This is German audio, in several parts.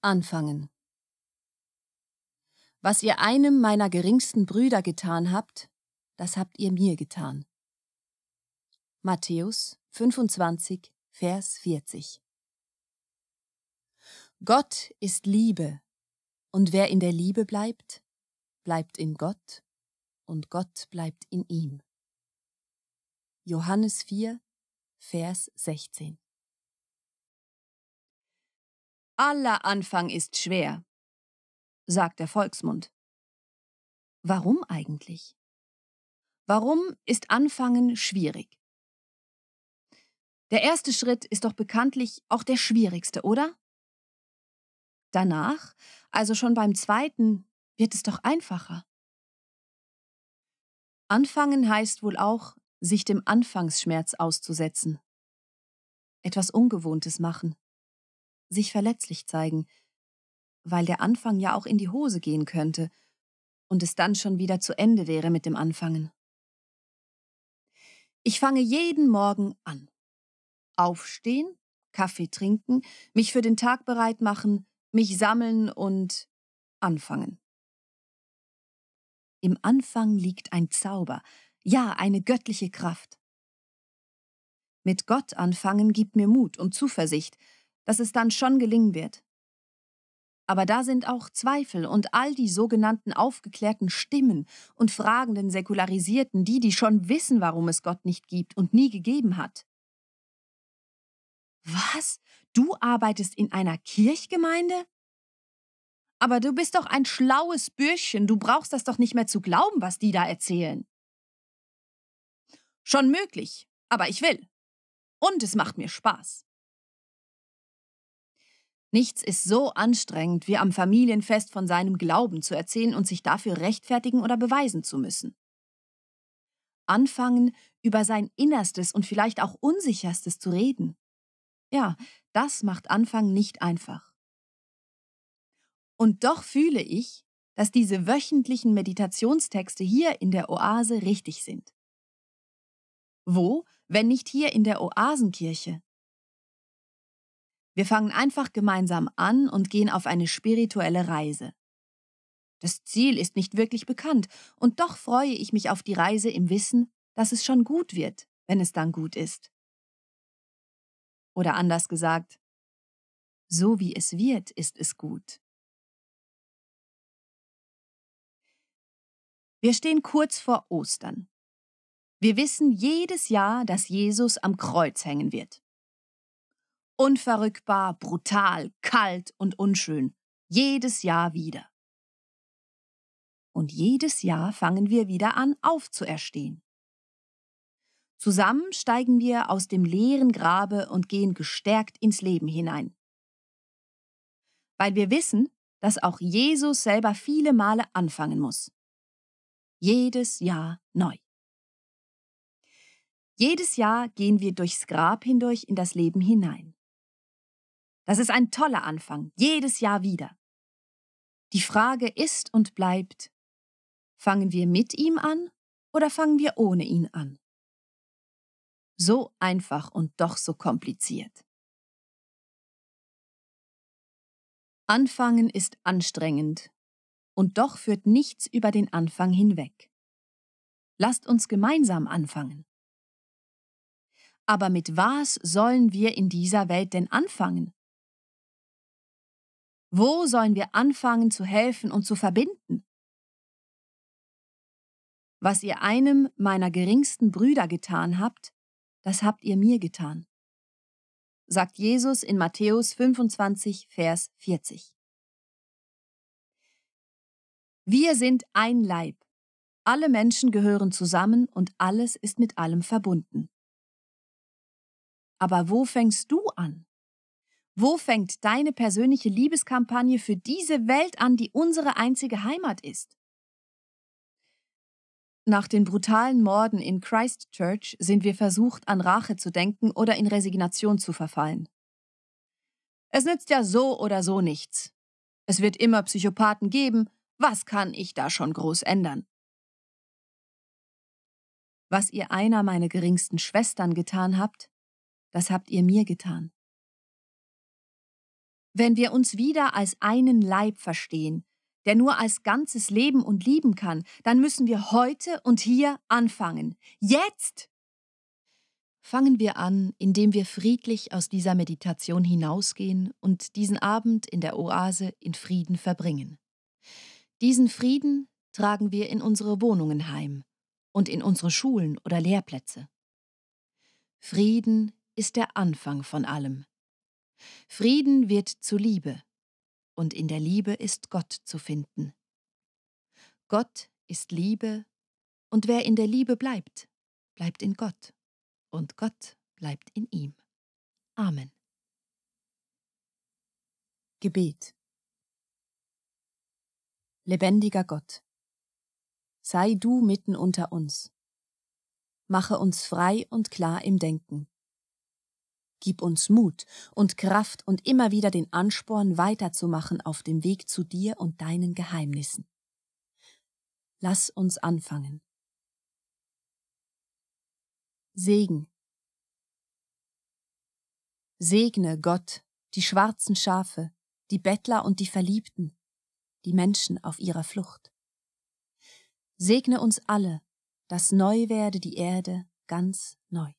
Anfangen. Was ihr einem meiner geringsten Brüder getan habt, das habt ihr mir getan. Matthäus 25, Vers 40. Gott ist Liebe, und wer in der Liebe bleibt, bleibt in Gott, und Gott bleibt in ihm. Johannes 4, Vers 16. Aller Anfang ist schwer, sagt der Volksmund. Warum eigentlich? Warum ist Anfangen schwierig? Der erste Schritt ist doch bekanntlich auch der schwierigste, oder? Danach, also schon beim zweiten, wird es doch einfacher. Anfangen heißt wohl auch, sich dem Anfangsschmerz auszusetzen. Etwas Ungewohntes machen sich verletzlich zeigen, weil der Anfang ja auch in die Hose gehen könnte und es dann schon wieder zu Ende wäre mit dem Anfangen. Ich fange jeden Morgen an. Aufstehen, Kaffee trinken, mich für den Tag bereit machen, mich sammeln und anfangen. Im Anfang liegt ein Zauber, ja eine göttliche Kraft. Mit Gott anfangen gibt mir Mut und Zuversicht, dass es dann schon gelingen wird. Aber da sind auch Zweifel und all die sogenannten aufgeklärten Stimmen und fragenden Säkularisierten, die, die schon wissen, warum es Gott nicht gibt und nie gegeben hat. Was? Du arbeitest in einer Kirchgemeinde? Aber du bist doch ein schlaues Bürschchen, du brauchst das doch nicht mehr zu glauben, was die da erzählen. Schon möglich, aber ich will. Und es macht mir Spaß. Nichts ist so anstrengend, wie am Familienfest von seinem Glauben zu erzählen und sich dafür rechtfertigen oder beweisen zu müssen. Anfangen, über sein Innerstes und vielleicht auch Unsicherstes zu reden. Ja, das macht Anfangen nicht einfach. Und doch fühle ich, dass diese wöchentlichen Meditationstexte hier in der Oase richtig sind. Wo, wenn nicht hier in der Oasenkirche? Wir fangen einfach gemeinsam an und gehen auf eine spirituelle Reise. Das Ziel ist nicht wirklich bekannt, und doch freue ich mich auf die Reise im Wissen, dass es schon gut wird, wenn es dann gut ist. Oder anders gesagt, so wie es wird, ist es gut. Wir stehen kurz vor Ostern. Wir wissen jedes Jahr, dass Jesus am Kreuz hängen wird. Unverrückbar, brutal, kalt und unschön. Jedes Jahr wieder. Und jedes Jahr fangen wir wieder an, aufzuerstehen. Zusammen steigen wir aus dem leeren Grabe und gehen gestärkt ins Leben hinein. Weil wir wissen, dass auch Jesus selber viele Male anfangen muss. Jedes Jahr neu. Jedes Jahr gehen wir durchs Grab hindurch in das Leben hinein. Das ist ein toller Anfang, jedes Jahr wieder. Die Frage ist und bleibt, fangen wir mit ihm an oder fangen wir ohne ihn an? So einfach und doch so kompliziert. Anfangen ist anstrengend und doch führt nichts über den Anfang hinweg. Lasst uns gemeinsam anfangen. Aber mit was sollen wir in dieser Welt denn anfangen? Wo sollen wir anfangen zu helfen und zu verbinden? Was ihr einem meiner geringsten Brüder getan habt, das habt ihr mir getan, sagt Jesus in Matthäus 25, Vers 40. Wir sind ein Leib. Alle Menschen gehören zusammen und alles ist mit allem verbunden. Aber wo fängst du an? Wo fängt deine persönliche Liebeskampagne für diese Welt an, die unsere einzige Heimat ist? Nach den brutalen Morden in Christchurch sind wir versucht, an Rache zu denken oder in Resignation zu verfallen. Es nützt ja so oder so nichts. Es wird immer Psychopathen geben, was kann ich da schon groß ändern? Was ihr einer meiner geringsten Schwestern getan habt, das habt ihr mir getan. Wenn wir uns wieder als einen Leib verstehen, der nur als ganzes leben und lieben kann, dann müssen wir heute und hier anfangen. Jetzt! Fangen wir an, indem wir friedlich aus dieser Meditation hinausgehen und diesen Abend in der Oase in Frieden verbringen. Diesen Frieden tragen wir in unsere Wohnungen heim und in unsere Schulen oder Lehrplätze. Frieden ist der Anfang von allem. Frieden wird zu Liebe, und in der Liebe ist Gott zu finden. Gott ist Liebe, und wer in der Liebe bleibt, bleibt in Gott und Gott bleibt in ihm. Amen. Gebet Lebendiger Gott, sei du mitten unter uns. Mache uns frei und klar im Denken. Gib uns Mut und Kraft und immer wieder den Ansporn, weiterzumachen auf dem Weg zu dir und deinen Geheimnissen. Lass uns anfangen. Segen. Segne Gott die schwarzen Schafe, die Bettler und die Verliebten, die Menschen auf ihrer Flucht. Segne uns alle, dass neu werde die Erde ganz neu.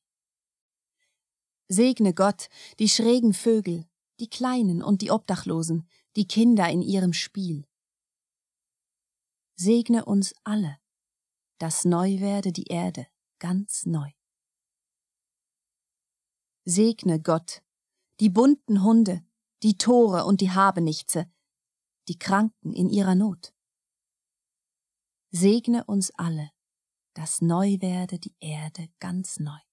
Segne Gott die schrägen Vögel, die Kleinen und die Obdachlosen, die Kinder in ihrem Spiel. Segne uns alle, dass neu werde die Erde ganz neu. Segne Gott, die bunten Hunde, die Tore und die Habenichtse, die Kranken in ihrer Not. Segne uns alle, dass neu werde die Erde ganz neu.